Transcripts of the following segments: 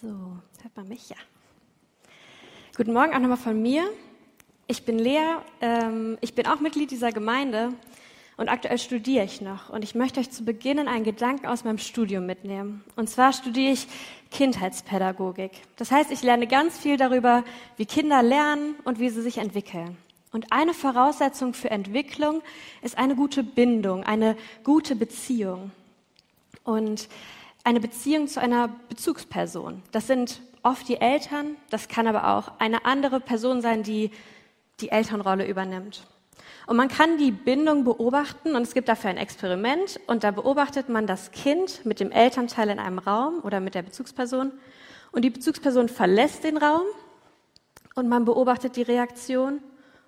So, hört man mich? Ja. Guten Morgen auch nochmal von mir. Ich bin Lea, ähm, ich bin auch Mitglied dieser Gemeinde und aktuell studiere ich noch. Und ich möchte euch zu Beginn einen Gedanken aus meinem Studium mitnehmen. Und zwar studiere ich Kindheitspädagogik. Das heißt, ich lerne ganz viel darüber, wie Kinder lernen und wie sie sich entwickeln. Und eine Voraussetzung für Entwicklung ist eine gute Bindung, eine gute Beziehung. Und eine Beziehung zu einer Bezugsperson. Das sind oft die Eltern, das kann aber auch eine andere Person sein, die die Elternrolle übernimmt. Und man kann die Bindung beobachten und es gibt dafür ein Experiment und da beobachtet man das Kind mit dem Elternteil in einem Raum oder mit der Bezugsperson und die Bezugsperson verlässt den Raum und man beobachtet die Reaktion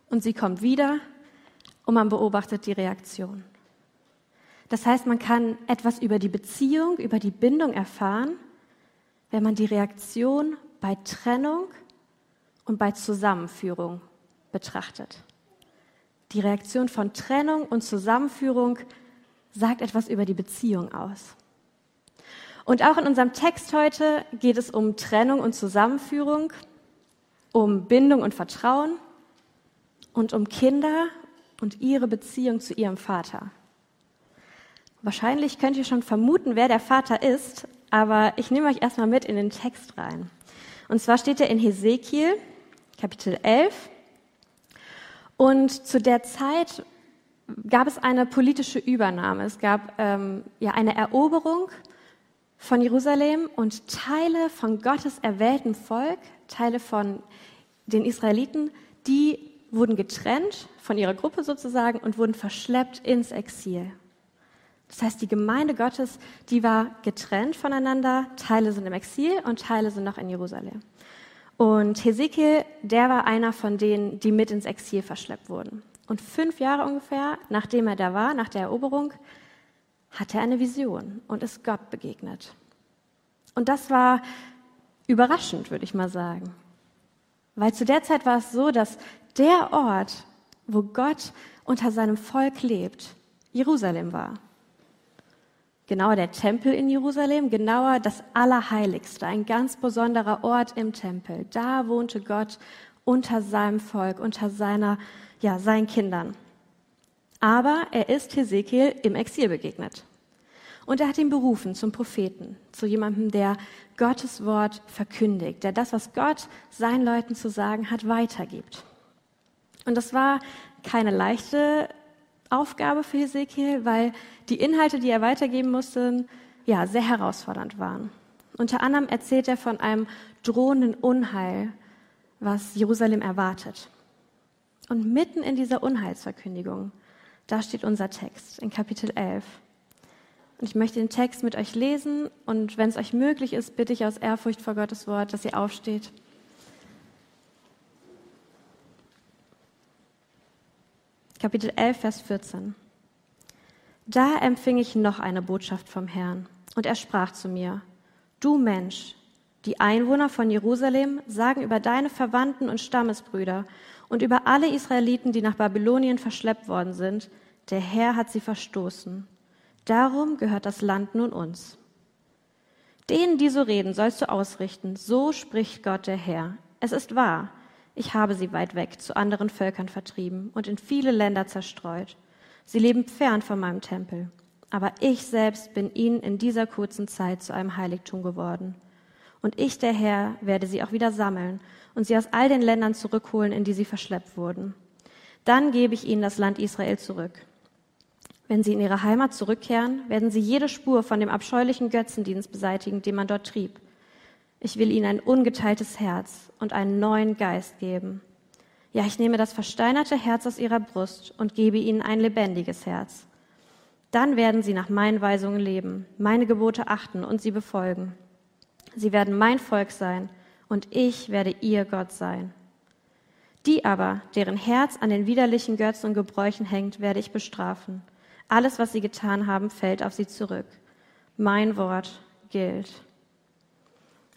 und sie kommt wieder und man beobachtet die Reaktion. Das heißt, man kann etwas über die Beziehung, über die Bindung erfahren, wenn man die Reaktion bei Trennung und bei Zusammenführung betrachtet. Die Reaktion von Trennung und Zusammenführung sagt etwas über die Beziehung aus. Und auch in unserem Text heute geht es um Trennung und Zusammenführung, um Bindung und Vertrauen und um Kinder und ihre Beziehung zu ihrem Vater. Wahrscheinlich könnt ihr schon vermuten, wer der Vater ist, aber ich nehme euch erstmal mit in den Text rein. Und zwar steht er in Hesekiel, Kapitel 11. Und zu der Zeit gab es eine politische Übernahme. Es gab ähm, ja eine Eroberung von Jerusalem und Teile von Gottes erwählten Volk, Teile von den Israeliten, die wurden getrennt von ihrer Gruppe sozusagen und wurden verschleppt ins Exil. Das heißt, die Gemeinde Gottes, die war getrennt voneinander. Teile sind im Exil und Teile sind noch in Jerusalem. Und Hesekiel, der war einer von denen, die mit ins Exil verschleppt wurden. Und fünf Jahre ungefähr, nachdem er da war, nach der Eroberung, hatte er eine Vision und ist Gott begegnet. Und das war überraschend, würde ich mal sagen. Weil zu der Zeit war es so, dass der Ort, wo Gott unter seinem Volk lebt, Jerusalem war genauer der Tempel in Jerusalem, genauer das Allerheiligste, ein ganz besonderer Ort im Tempel. Da wohnte Gott unter seinem Volk, unter seiner, ja, seinen Kindern. Aber er ist Hesekiel im Exil begegnet. Und er hat ihn berufen zum Propheten, zu jemandem, der Gottes Wort verkündigt, der das, was Gott seinen Leuten zu sagen hat, weitergibt. Und das war keine leichte Aufgabe für Hesekiel, weil die Inhalte, die er weitergeben musste, ja, sehr herausfordernd waren. Unter anderem erzählt er von einem drohenden Unheil, was Jerusalem erwartet. Und mitten in dieser Unheilsverkündigung, da steht unser Text in Kapitel 11. Und ich möchte den Text mit euch lesen und wenn es euch möglich ist, bitte ich aus Ehrfurcht vor Gottes Wort, dass ihr aufsteht Kapitel 11, Vers 14. Da empfing ich noch eine Botschaft vom Herrn, und er sprach zu mir, Du Mensch, die Einwohner von Jerusalem sagen über deine Verwandten und Stammesbrüder und über alle Israeliten, die nach Babylonien verschleppt worden sind, der Herr hat sie verstoßen. Darum gehört das Land nun uns. Denen, die so reden, sollst du ausrichten, so spricht Gott der Herr. Es ist wahr, ich habe sie weit weg zu anderen Völkern vertrieben und in viele Länder zerstreut. Sie leben fern von meinem Tempel. Aber ich selbst bin ihnen in dieser kurzen Zeit zu einem Heiligtum geworden. Und ich, der Herr, werde sie auch wieder sammeln und sie aus all den Ländern zurückholen, in die sie verschleppt wurden. Dann gebe ich ihnen das Land Israel zurück. Wenn sie in ihre Heimat zurückkehren, werden sie jede Spur von dem abscheulichen Götzendienst beseitigen, den man dort trieb ich will ihnen ein ungeteiltes Herz und einen neuen Geist geben. Ja, ich nehme das versteinerte Herz aus ihrer Brust und gebe ihnen ein lebendiges Herz. Dann werden sie nach meinen Weisungen leben, meine Gebote achten und sie befolgen. Sie werden mein Volk sein und ich werde ihr Gott sein. Die aber, deren Herz an den widerlichen Götzen und Gebräuchen hängt, werde ich bestrafen. Alles, was sie getan haben, fällt auf sie zurück. Mein Wort gilt.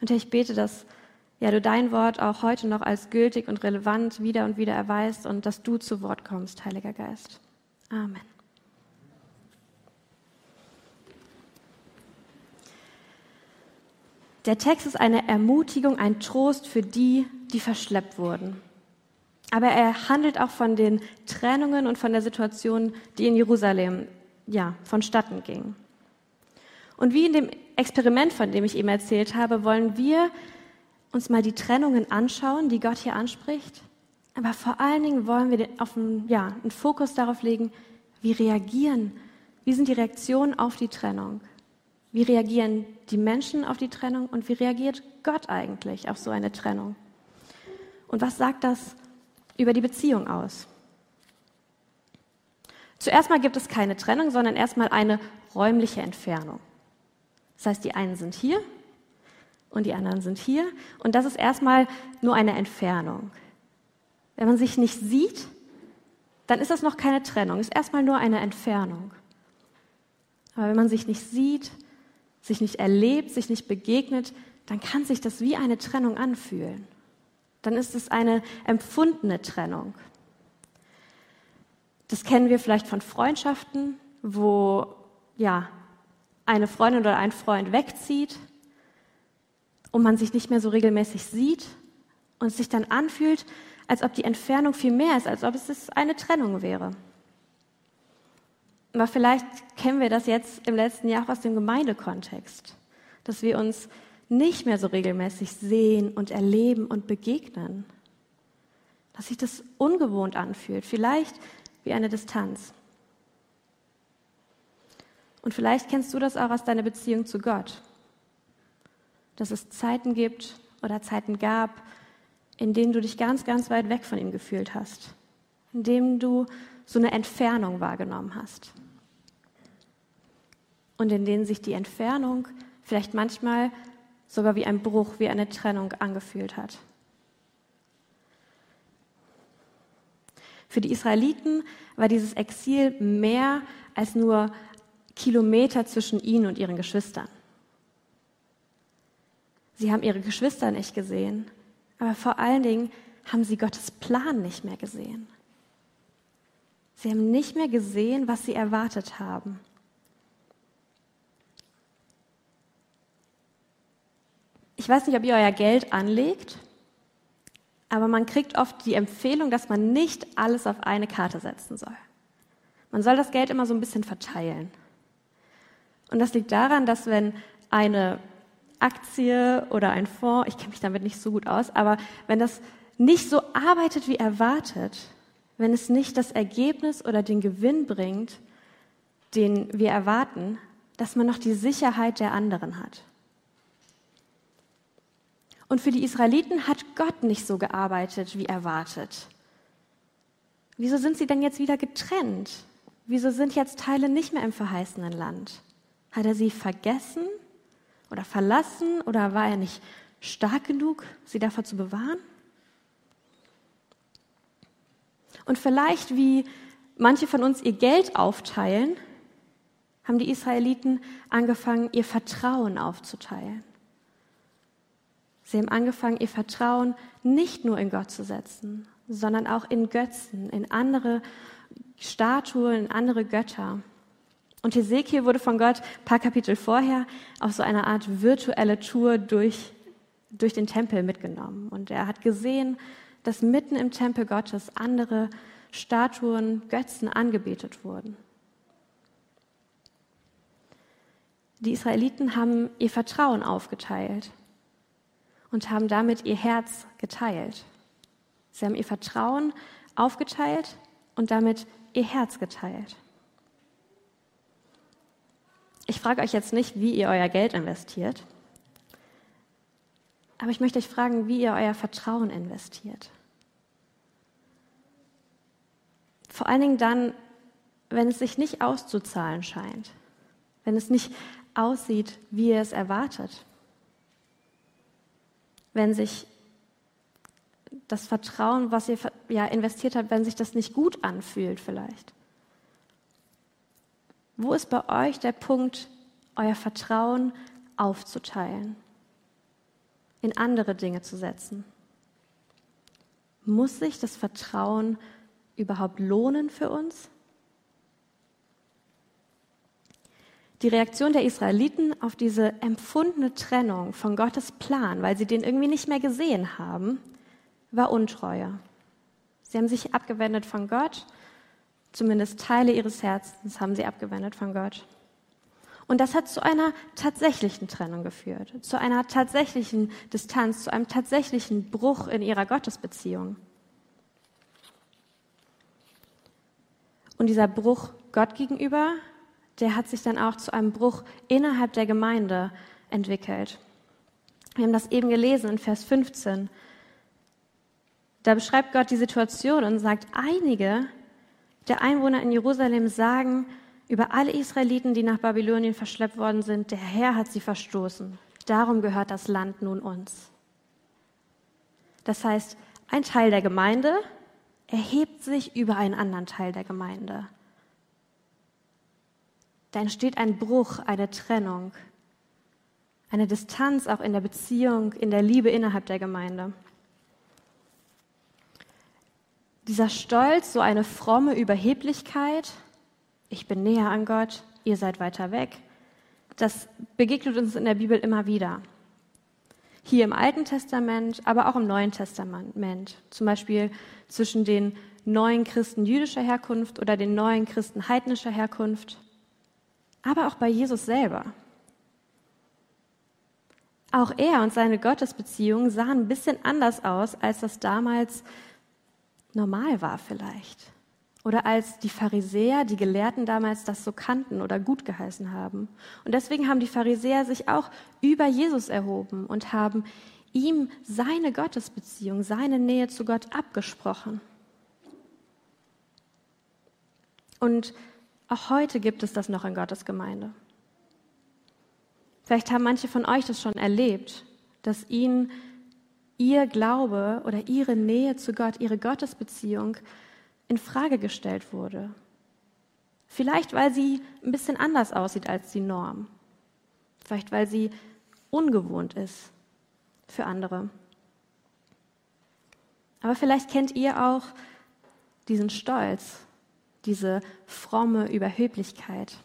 Und Herr, ich bete, dass ja, du dein Wort auch heute noch als gültig und relevant wieder und wieder erweist und dass du zu Wort kommst, Heiliger Geist. Amen. Der Text ist eine Ermutigung, ein Trost für die, die verschleppt wurden. Aber er handelt auch von den Trennungen und von der Situation, die in Jerusalem ja, vonstatten ging. Und wie in dem Experiment, von dem ich eben erzählt habe, wollen wir uns mal die Trennungen anschauen, die Gott hier anspricht. Aber vor allen Dingen wollen wir auf einen, ja, einen Fokus darauf legen, wie reagieren, wie sind die Reaktionen auf die Trennung? Wie reagieren die Menschen auf die Trennung und wie reagiert Gott eigentlich auf so eine Trennung? Und was sagt das über die Beziehung aus? Zuerst mal gibt es keine Trennung, sondern erstmal eine räumliche Entfernung. Das heißt, die einen sind hier und die anderen sind hier. Und das ist erstmal nur eine Entfernung. Wenn man sich nicht sieht, dann ist das noch keine Trennung, ist erstmal nur eine Entfernung. Aber wenn man sich nicht sieht, sich nicht erlebt, sich nicht begegnet, dann kann sich das wie eine Trennung anfühlen. Dann ist es eine empfundene Trennung. Das kennen wir vielleicht von Freundschaften, wo ja eine Freundin oder ein Freund wegzieht und man sich nicht mehr so regelmäßig sieht und sich dann anfühlt, als ob die Entfernung viel mehr ist, als ob es eine Trennung wäre. Aber vielleicht kennen wir das jetzt im letzten Jahr aus dem Gemeindekontext, dass wir uns nicht mehr so regelmäßig sehen und erleben und begegnen. Dass sich das ungewohnt anfühlt, vielleicht wie eine Distanz. Und vielleicht kennst du das auch aus deiner Beziehung zu Gott, dass es Zeiten gibt oder Zeiten gab, in denen du dich ganz, ganz weit weg von ihm gefühlt hast, in denen du so eine Entfernung wahrgenommen hast und in denen sich die Entfernung vielleicht manchmal sogar wie ein Bruch, wie eine Trennung angefühlt hat. Für die Israeliten war dieses Exil mehr als nur Kilometer zwischen ihnen und ihren Geschwistern. Sie haben ihre Geschwister nicht gesehen, aber vor allen Dingen haben sie Gottes Plan nicht mehr gesehen. Sie haben nicht mehr gesehen, was sie erwartet haben. Ich weiß nicht, ob ihr euer Geld anlegt, aber man kriegt oft die Empfehlung, dass man nicht alles auf eine Karte setzen soll. Man soll das Geld immer so ein bisschen verteilen. Und das liegt daran, dass wenn eine Aktie oder ein Fonds, ich kenne mich damit nicht so gut aus, aber wenn das nicht so arbeitet wie erwartet, wenn es nicht das Ergebnis oder den Gewinn bringt, den wir erwarten, dass man noch die Sicherheit der anderen hat. Und für die Israeliten hat Gott nicht so gearbeitet wie erwartet. Wieso sind sie denn jetzt wieder getrennt? Wieso sind jetzt Teile nicht mehr im verheißenen Land? Hat er sie vergessen oder verlassen oder war er nicht stark genug, sie davor zu bewahren? Und vielleicht, wie manche von uns ihr Geld aufteilen, haben die Israeliten angefangen, ihr Vertrauen aufzuteilen. Sie haben angefangen, ihr Vertrauen nicht nur in Gott zu setzen, sondern auch in Götzen, in andere Statuen, in andere Götter. Und Hesekiel wurde von Gott ein paar Kapitel vorher auf so eine Art virtuelle Tour durch, durch den Tempel mitgenommen. Und er hat gesehen, dass mitten im Tempel Gottes andere Statuen, Götzen angebetet wurden. Die Israeliten haben ihr Vertrauen aufgeteilt und haben damit ihr Herz geteilt. Sie haben ihr Vertrauen aufgeteilt und damit ihr Herz geteilt. Ich frage euch jetzt nicht, wie ihr euer Geld investiert, aber ich möchte euch fragen, wie ihr euer Vertrauen investiert. Vor allen Dingen dann, wenn es sich nicht auszuzahlen scheint, wenn es nicht aussieht, wie ihr es erwartet wenn sich das Vertrauen, was ihr ja, investiert habt, wenn sich das nicht gut anfühlt vielleicht? Wo ist bei euch der Punkt, euer Vertrauen aufzuteilen, in andere Dinge zu setzen? Muss sich das Vertrauen überhaupt lohnen für uns? Die Reaktion der Israeliten auf diese empfundene Trennung von Gottes Plan, weil sie den irgendwie nicht mehr gesehen haben, war Untreue. Sie haben sich abgewendet von Gott, zumindest Teile ihres Herzens haben sie abgewendet von Gott. Und das hat zu einer tatsächlichen Trennung geführt, zu einer tatsächlichen Distanz, zu einem tatsächlichen Bruch in ihrer Gottesbeziehung. Und dieser Bruch Gott gegenüber, der hat sich dann auch zu einem Bruch innerhalb der Gemeinde entwickelt. Wir haben das eben gelesen in Vers 15. Da beschreibt Gott die Situation und sagt, einige der Einwohner in Jerusalem sagen über alle Israeliten, die nach Babylonien verschleppt worden sind, der Herr hat sie verstoßen. Darum gehört das Land nun uns. Das heißt, ein Teil der Gemeinde erhebt sich über einen anderen Teil der Gemeinde. Da entsteht ein Bruch, eine Trennung, eine Distanz auch in der Beziehung, in der Liebe innerhalb der Gemeinde. Dieser Stolz, so eine fromme Überheblichkeit, ich bin näher an Gott, ihr seid weiter weg, das begegnet uns in der Bibel immer wieder. Hier im Alten Testament, aber auch im Neuen Testament. Zum Beispiel zwischen den neuen Christen jüdischer Herkunft oder den neuen Christen heidnischer Herkunft. Aber auch bei Jesus selber. Auch er und seine Gottesbeziehung sahen ein bisschen anders aus, als das damals normal war vielleicht. Oder als die Pharisäer, die Gelehrten damals das so kannten oder gut geheißen haben. Und deswegen haben die Pharisäer sich auch über Jesus erhoben und haben ihm seine Gottesbeziehung, seine Nähe zu Gott abgesprochen. Und auch heute gibt es das noch in Gottes Gemeinde. Vielleicht haben manche von euch das schon erlebt, dass ihnen ihr Glaube oder ihre Nähe zu Gott, ihre Gottesbeziehung in Frage gestellt wurde. Vielleicht, weil sie ein bisschen anders aussieht als die Norm. Vielleicht, weil sie ungewohnt ist für andere. Aber vielleicht kennt ihr auch diesen Stolz, diese fromme Überheblichkeit,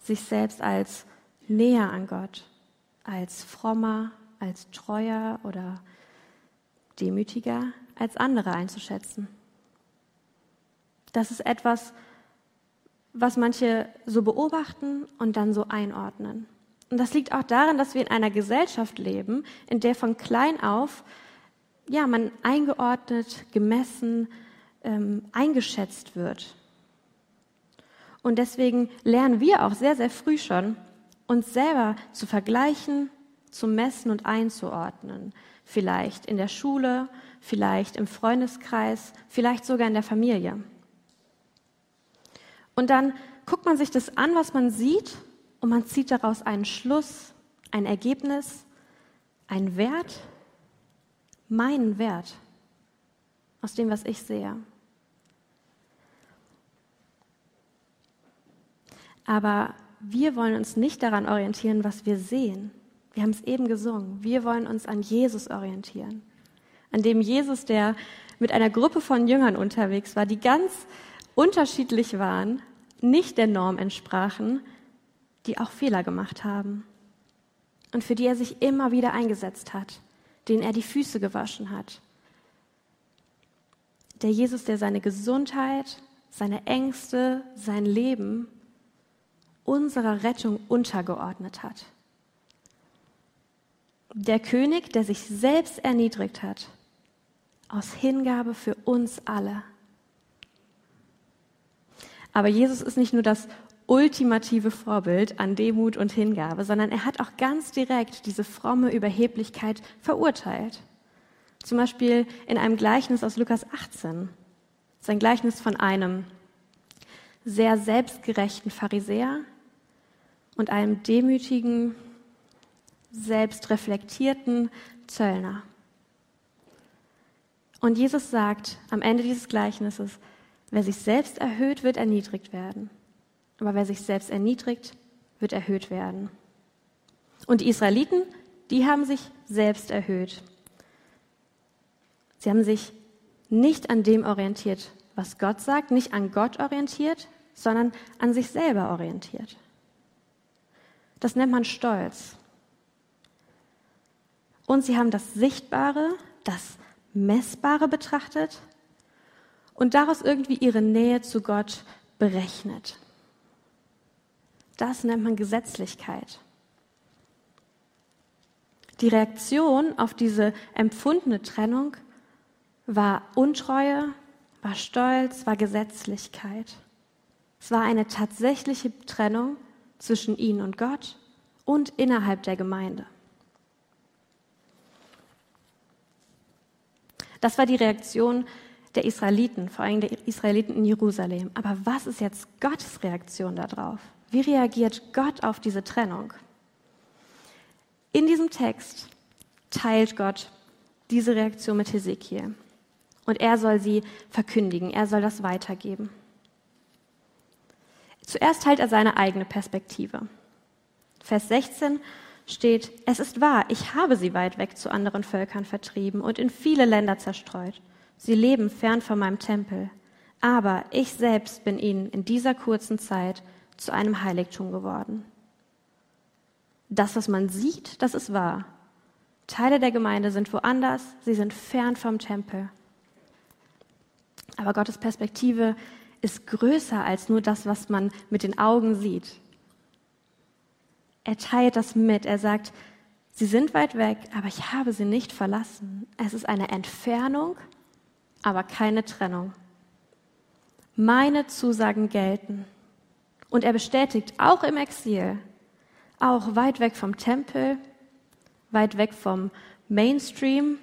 sich selbst als näher an Gott, als frommer, als treuer oder demütiger als andere einzuschätzen. Das ist etwas, was manche so beobachten und dann so einordnen. Und das liegt auch daran, dass wir in einer Gesellschaft leben, in der von klein auf ja, man eingeordnet, gemessen, ähm, eingeschätzt wird. Und deswegen lernen wir auch sehr, sehr früh schon, uns selber zu vergleichen, zu messen und einzuordnen. Vielleicht in der Schule, vielleicht im Freundeskreis, vielleicht sogar in der Familie. Und dann guckt man sich das an, was man sieht, und man zieht daraus einen Schluss, ein Ergebnis, einen Wert, meinen Wert aus dem, was ich sehe. Aber wir wollen uns nicht daran orientieren, was wir sehen, wir haben es eben gesungen. Wir wollen uns an Jesus orientieren. An dem Jesus, der mit einer Gruppe von Jüngern unterwegs war, die ganz unterschiedlich waren, nicht der Norm entsprachen, die auch Fehler gemacht haben und für die er sich immer wieder eingesetzt hat, denen er die Füße gewaschen hat. Der Jesus, der seine Gesundheit, seine Ängste, sein Leben unserer Rettung untergeordnet hat. Der König, der sich selbst erniedrigt hat, aus Hingabe für uns alle. Aber Jesus ist nicht nur das ultimative Vorbild an Demut und Hingabe, sondern er hat auch ganz direkt diese fromme Überheblichkeit verurteilt. Zum Beispiel in einem Gleichnis aus Lukas 18. Sein Gleichnis von einem sehr selbstgerechten Pharisäer und einem demütigen selbstreflektierten Zöllner. Und Jesus sagt am Ende dieses Gleichnisses, wer sich selbst erhöht, wird erniedrigt werden. Aber wer sich selbst erniedrigt, wird erhöht werden. Und die Israeliten, die haben sich selbst erhöht. Sie haben sich nicht an dem orientiert, was Gott sagt, nicht an Gott orientiert, sondern an sich selber orientiert. Das nennt man Stolz. Und sie haben das Sichtbare, das Messbare betrachtet und daraus irgendwie ihre Nähe zu Gott berechnet. Das nennt man Gesetzlichkeit. Die Reaktion auf diese empfundene Trennung war Untreue, war Stolz, war Gesetzlichkeit. Es war eine tatsächliche Trennung zwischen ihnen und Gott und innerhalb der Gemeinde. Das war die Reaktion der Israeliten, vor allem der Israeliten in Jerusalem. Aber was ist jetzt Gottes Reaktion darauf? Wie reagiert Gott auf diese Trennung? In diesem Text teilt Gott diese Reaktion mit Hesekiel. Und er soll sie verkündigen, er soll das weitergeben. Zuerst teilt er seine eigene Perspektive. Vers 16 steht, es ist wahr, ich habe sie weit weg zu anderen Völkern vertrieben und in viele Länder zerstreut. Sie leben fern von meinem Tempel. Aber ich selbst bin ihnen in dieser kurzen Zeit zu einem Heiligtum geworden. Das, was man sieht, das ist wahr. Teile der Gemeinde sind woanders, sie sind fern vom Tempel. Aber Gottes Perspektive ist größer als nur das, was man mit den Augen sieht. Er teilt das mit. Er sagt, sie sind weit weg, aber ich habe sie nicht verlassen. Es ist eine Entfernung, aber keine Trennung. Meine Zusagen gelten. Und er bestätigt auch im Exil, auch weit weg vom Tempel, weit weg vom Mainstream,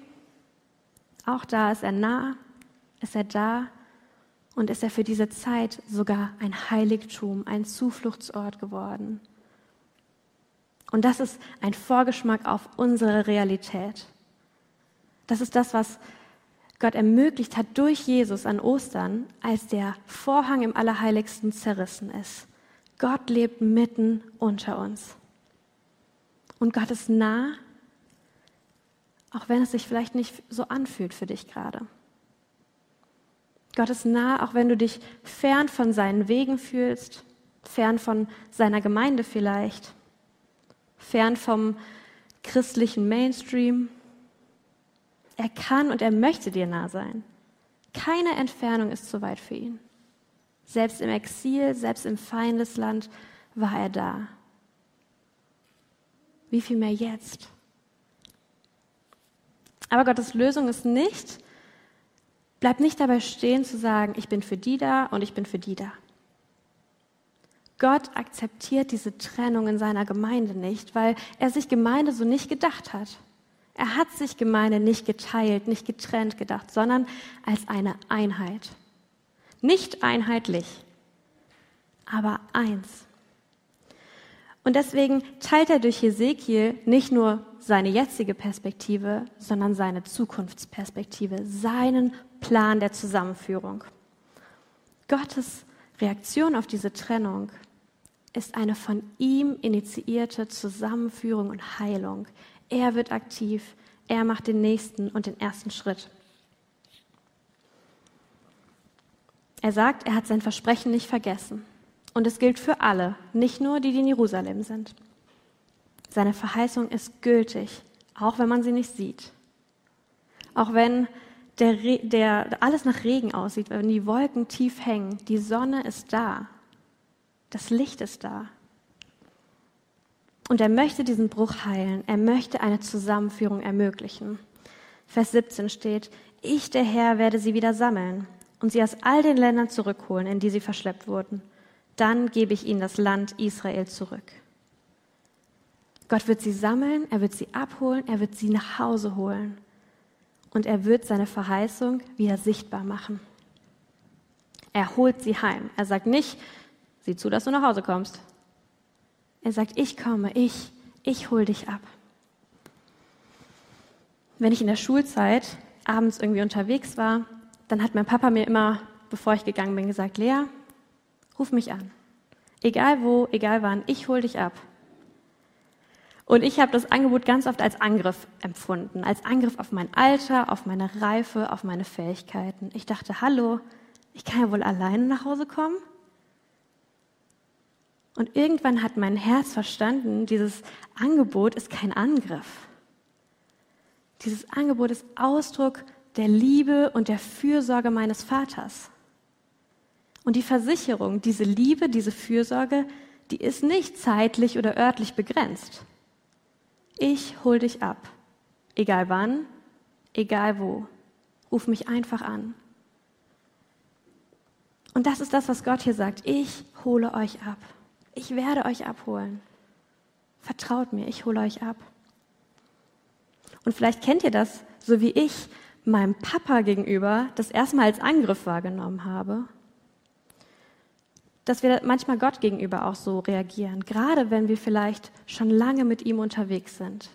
auch da ist er nah, ist er da und ist er für diese Zeit sogar ein Heiligtum, ein Zufluchtsort geworden. Und das ist ein Vorgeschmack auf unsere Realität. Das ist das, was Gott ermöglicht hat durch Jesus an Ostern, als der Vorhang im Allerheiligsten zerrissen ist. Gott lebt mitten unter uns. Und Gott ist nah, auch wenn es sich vielleicht nicht so anfühlt für dich gerade. Gott ist nah, auch wenn du dich fern von seinen Wegen fühlst, fern von seiner Gemeinde vielleicht, fern vom christlichen Mainstream. Er kann und er möchte dir nah sein. Keine Entfernung ist zu weit für ihn. Selbst im Exil, selbst im Feindesland war er da. Wie viel mehr jetzt? Aber Gottes Lösung ist nicht, Bleib nicht dabei stehen zu sagen, ich bin für die da und ich bin für die da. Gott akzeptiert diese Trennung in seiner Gemeinde nicht, weil er sich Gemeinde so nicht gedacht hat. Er hat sich Gemeinde nicht geteilt, nicht getrennt gedacht, sondern als eine Einheit. Nicht einheitlich, aber eins. Und deswegen teilt er durch Hesekiel nicht nur seine jetzige Perspektive, sondern seine Zukunftsperspektive, seinen Plan der Zusammenführung. Gottes Reaktion auf diese Trennung ist eine von ihm initiierte Zusammenführung und Heilung. Er wird aktiv, er macht den nächsten und den ersten Schritt. Er sagt, er hat sein Versprechen nicht vergessen. Und es gilt für alle, nicht nur die, die in Jerusalem sind. Seine Verheißung ist gültig, auch wenn man sie nicht sieht. Auch wenn der, der, alles nach Regen aussieht, wenn die Wolken tief hängen, die Sonne ist da, das Licht ist da. Und er möchte diesen Bruch heilen, er möchte eine Zusammenführung ermöglichen. Vers 17 steht, ich, der Herr, werde sie wieder sammeln und sie aus all den Ländern zurückholen, in die sie verschleppt wurden. Dann gebe ich ihnen das Land Israel zurück. Gott wird sie sammeln, er wird sie abholen, er wird sie nach Hause holen und er wird seine Verheißung wieder sichtbar machen. Er holt sie heim. Er sagt nicht, sieh zu, dass du nach Hause kommst. Er sagt, ich komme, ich, ich hol dich ab. Wenn ich in der Schulzeit abends irgendwie unterwegs war, dann hat mein Papa mir immer, bevor ich gegangen bin, gesagt, Lea, ruf mich an. Egal wo, egal wann, ich hol dich ab. Und ich habe das Angebot ganz oft als Angriff empfunden, als Angriff auf mein Alter, auf meine Reife, auf meine Fähigkeiten. Ich dachte, hallo, ich kann ja wohl alleine nach Hause kommen? Und irgendwann hat mein Herz verstanden, dieses Angebot ist kein Angriff. Dieses Angebot ist Ausdruck der Liebe und der Fürsorge meines Vaters. Und die Versicherung, diese Liebe, diese Fürsorge, die ist nicht zeitlich oder örtlich begrenzt. Ich hol dich ab. Egal wann, egal wo. Ruf mich einfach an. Und das ist das, was Gott hier sagt. Ich hole euch ab. Ich werde euch abholen. Vertraut mir, ich hole euch ab. Und vielleicht kennt ihr das, so wie ich meinem Papa gegenüber das erstmal als Angriff wahrgenommen habe. Dass wir manchmal Gott gegenüber auch so reagieren, gerade wenn wir vielleicht schon lange mit ihm unterwegs sind.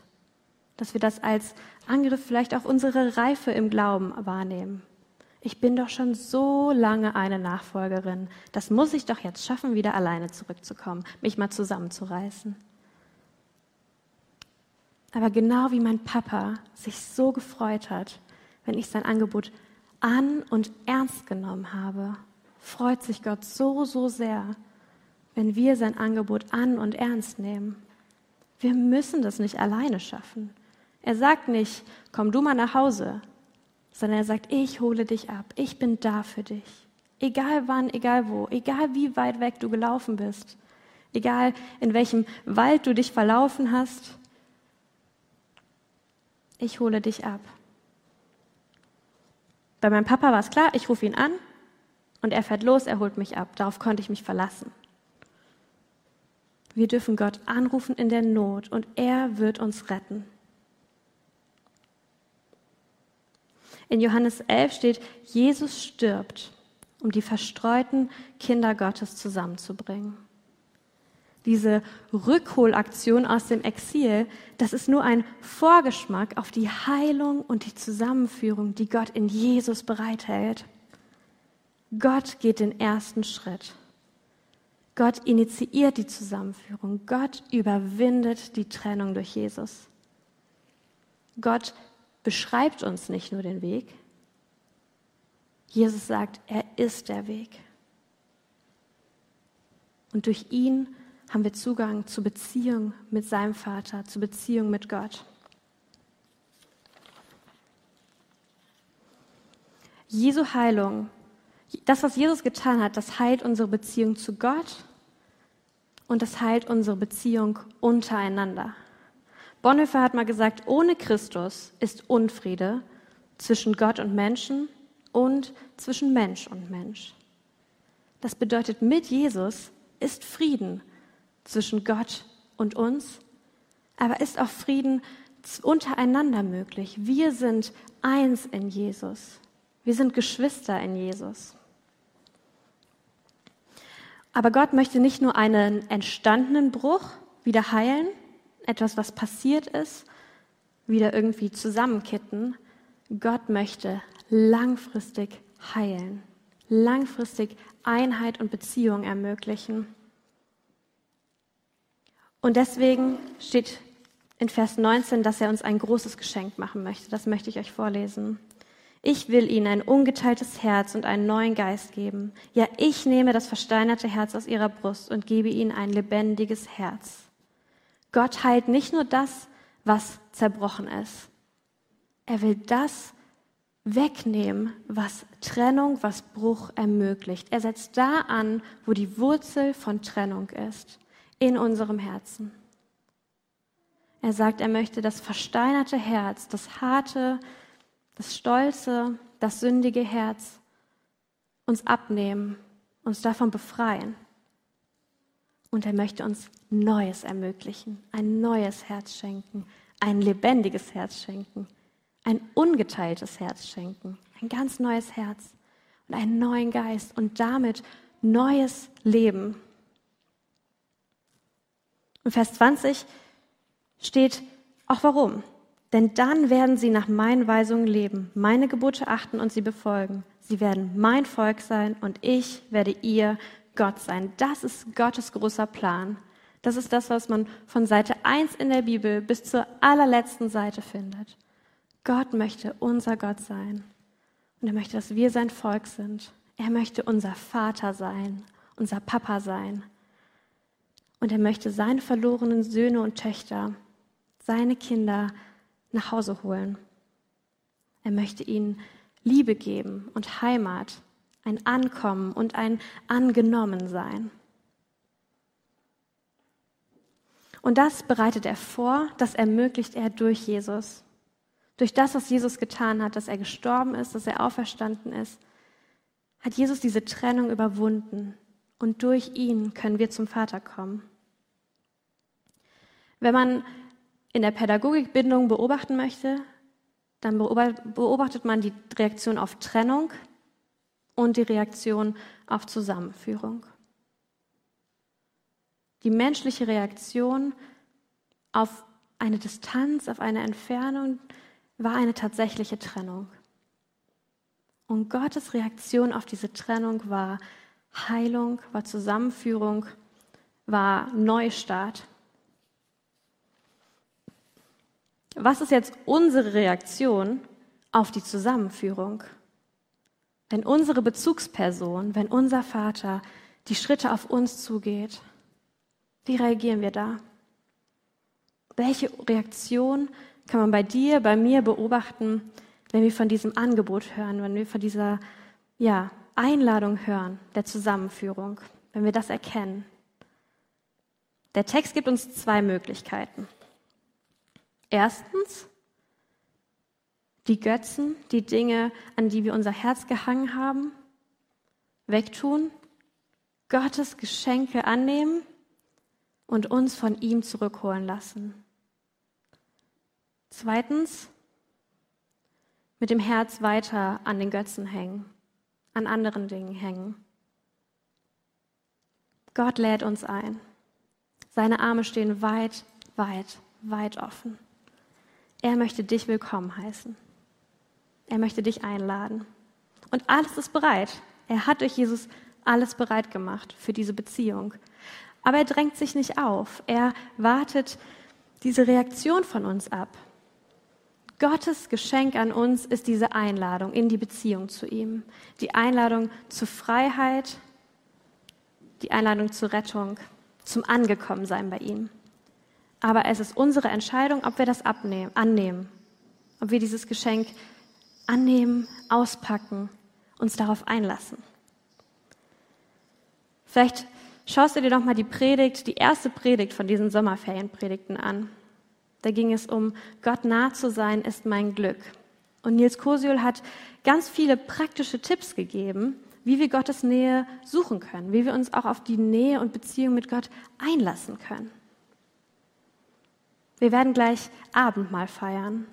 Dass wir das als Angriff vielleicht auch unsere Reife im Glauben wahrnehmen ich bin doch schon so lange eine Nachfolgerin. Das muss ich doch jetzt schaffen, wieder alleine zurückzukommen, mich mal zusammenzureißen. Aber genau wie mein Papa sich so gefreut hat, wenn ich sein Angebot an und ernst genommen habe, freut sich Gott so, so sehr, wenn wir sein Angebot an und ernst nehmen. Wir müssen das nicht alleine schaffen. Er sagt nicht, komm du mal nach Hause, sondern er sagt, ich hole dich ab, ich bin da für dich. Egal wann, egal wo, egal wie weit weg du gelaufen bist, egal in welchem Wald du dich verlaufen hast, ich hole dich ab. Bei meinem Papa war es klar, ich rufe ihn an und er fährt los, er holt mich ab. Darauf konnte ich mich verlassen. Wir dürfen Gott anrufen in der Not und er wird uns retten. In Johannes 11 steht, Jesus stirbt, um die verstreuten Kinder Gottes zusammenzubringen. Diese Rückholaktion aus dem Exil, das ist nur ein Vorgeschmack auf die Heilung und die Zusammenführung, die Gott in Jesus bereithält. Gott geht den ersten Schritt. Gott initiiert die Zusammenführung. Gott überwindet die Trennung durch Jesus. Gott beschreibt uns nicht nur den Weg. Jesus sagt, er ist der Weg. Und durch ihn haben wir Zugang zur Beziehung mit seinem Vater, zur Beziehung mit Gott. Jesu Heilung, das, was Jesus getan hat, das heilt unsere Beziehung zu Gott und das heilt unsere Beziehung untereinander. Bonhoeffer hat mal gesagt, ohne Christus ist Unfriede zwischen Gott und Menschen und zwischen Mensch und Mensch. Das bedeutet, mit Jesus ist Frieden zwischen Gott und uns, aber ist auch Frieden untereinander möglich. Wir sind eins in Jesus. Wir sind Geschwister in Jesus. Aber Gott möchte nicht nur einen entstandenen Bruch wieder heilen, etwas, was passiert ist, wieder irgendwie zusammenkitten. Gott möchte langfristig heilen, langfristig Einheit und Beziehung ermöglichen. Und deswegen steht in Vers 19, dass er uns ein großes Geschenk machen möchte. Das möchte ich euch vorlesen. Ich will ihnen ein ungeteiltes Herz und einen neuen Geist geben. Ja, ich nehme das versteinerte Herz aus ihrer Brust und gebe ihnen ein lebendiges Herz. Gott heilt nicht nur das, was zerbrochen ist. Er will das wegnehmen, was Trennung, was Bruch ermöglicht. Er setzt da an, wo die Wurzel von Trennung ist, in unserem Herzen. Er sagt, er möchte das versteinerte Herz, das harte, das stolze, das sündige Herz uns abnehmen, uns davon befreien. Und er möchte uns Neues ermöglichen, ein neues Herz schenken, ein lebendiges Herz schenken, ein ungeteiltes Herz schenken, ein ganz neues Herz und einen neuen Geist und damit neues Leben. Und Vers 20 steht auch warum. Denn dann werden sie nach meinen Weisungen leben, meine Gebote achten und sie befolgen. Sie werden mein Volk sein und ich werde ihr Gott sein. Das ist Gottes großer Plan. Das ist das, was man von Seite 1 in der Bibel bis zur allerletzten Seite findet. Gott möchte unser Gott sein. Und er möchte, dass wir sein Volk sind. Er möchte unser Vater sein, unser Papa sein. Und er möchte seine verlorenen Söhne und Töchter, seine Kinder nach Hause holen. Er möchte ihnen Liebe geben und Heimat, ein Ankommen und ein Angenommensein. Und das bereitet er vor, das ermöglicht er durch Jesus. Durch das, was Jesus getan hat, dass er gestorben ist, dass er auferstanden ist, hat Jesus diese Trennung überwunden. Und durch ihn können wir zum Vater kommen. Wenn man in der Pädagogikbindung beobachten möchte, dann beobachtet man die Reaktion auf Trennung und die Reaktion auf Zusammenführung. Die menschliche Reaktion auf eine Distanz, auf eine Entfernung war eine tatsächliche Trennung. Und Gottes Reaktion auf diese Trennung war Heilung, war Zusammenführung, war Neustart. Was ist jetzt unsere Reaktion auf die Zusammenführung? Wenn unsere Bezugsperson, wenn unser Vater die Schritte auf uns zugeht, wie reagieren wir da? Welche Reaktion kann man bei dir, bei mir beobachten, wenn wir von diesem Angebot hören, wenn wir von dieser ja, Einladung hören, der Zusammenführung, wenn wir das erkennen? Der Text gibt uns zwei Möglichkeiten. Erstens, die Götzen, die Dinge, an die wir unser Herz gehangen haben, wegtun, Gottes Geschenke annehmen und uns von ihm zurückholen lassen. Zweitens, mit dem Herz weiter an den Götzen hängen, an anderen Dingen hängen. Gott lädt uns ein. Seine Arme stehen weit, weit, weit offen. Er möchte dich willkommen heißen. Er möchte dich einladen. Und alles ist bereit. Er hat durch Jesus alles bereit gemacht für diese Beziehung. Aber er drängt sich nicht auf. Er wartet diese Reaktion von uns ab. Gottes Geschenk an uns ist diese Einladung in die Beziehung zu ihm. Die Einladung zur Freiheit, die Einladung zur Rettung, zum Angekommensein bei ihm. Aber es ist unsere Entscheidung, ob wir das abnehmen, annehmen, ob wir dieses Geschenk annehmen, auspacken, uns darauf einlassen. Vielleicht schaust du dir doch mal die Predigt, die erste Predigt von diesen Sommerferienpredigten an. Da ging es um Gott nah zu sein ist mein Glück. Und Nils Kosiol hat ganz viele praktische Tipps gegeben, wie wir Gottes Nähe suchen können, wie wir uns auch auf die Nähe und Beziehung mit Gott einlassen können. Wir werden gleich Abendmahl feiern.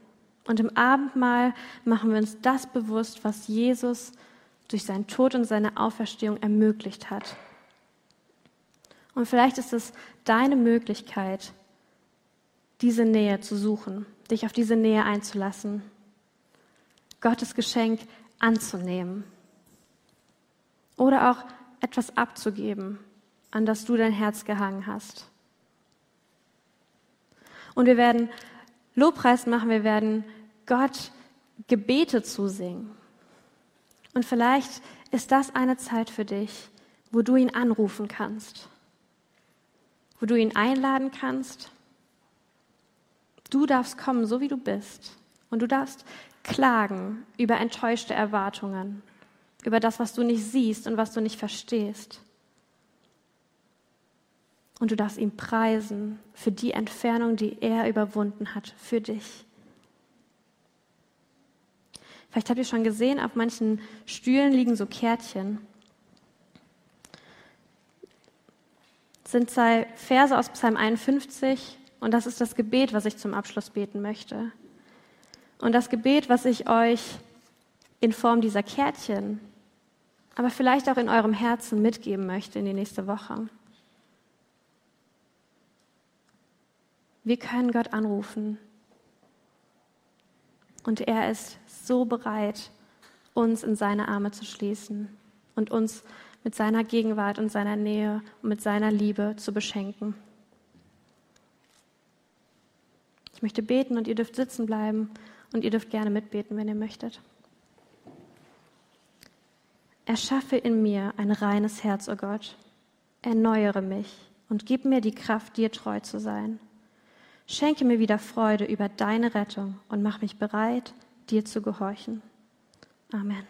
Und im Abendmahl machen wir uns das bewusst, was Jesus durch seinen Tod und seine Auferstehung ermöglicht hat. Und vielleicht ist es deine Möglichkeit, diese Nähe zu suchen, dich auf diese Nähe einzulassen, Gottes Geschenk anzunehmen oder auch etwas abzugeben, an das du dein Herz gehangen hast. Und wir werden Lobpreis machen, wir werden Gott Gebete zusingen. Und vielleicht ist das eine Zeit für dich, wo du ihn anrufen kannst, wo du ihn einladen kannst. Du darfst kommen, so wie du bist. Und du darfst klagen über enttäuschte Erwartungen, über das, was du nicht siehst und was du nicht verstehst. Und du darfst ihn preisen für die Entfernung, die er überwunden hat, für dich. Vielleicht habt ihr schon gesehen, auf manchen Stühlen liegen so Kärtchen. Das sind zwei Verse aus Psalm 51 und das ist das Gebet, was ich zum Abschluss beten möchte. Und das Gebet, was ich euch in Form dieser Kärtchen, aber vielleicht auch in eurem Herzen mitgeben möchte in die nächste Woche. Wir können Gott anrufen. Und er ist so bereit, uns in seine Arme zu schließen und uns mit seiner Gegenwart und seiner Nähe und mit seiner Liebe zu beschenken. Ich möchte beten und ihr dürft sitzen bleiben und ihr dürft gerne mitbeten, wenn ihr möchtet. Erschaffe in mir ein reines Herz, o oh Gott. Erneuere mich und gib mir die Kraft, dir treu zu sein. Schenke mir wieder Freude über deine Rettung und mach mich bereit, dir zu gehorchen. Amen.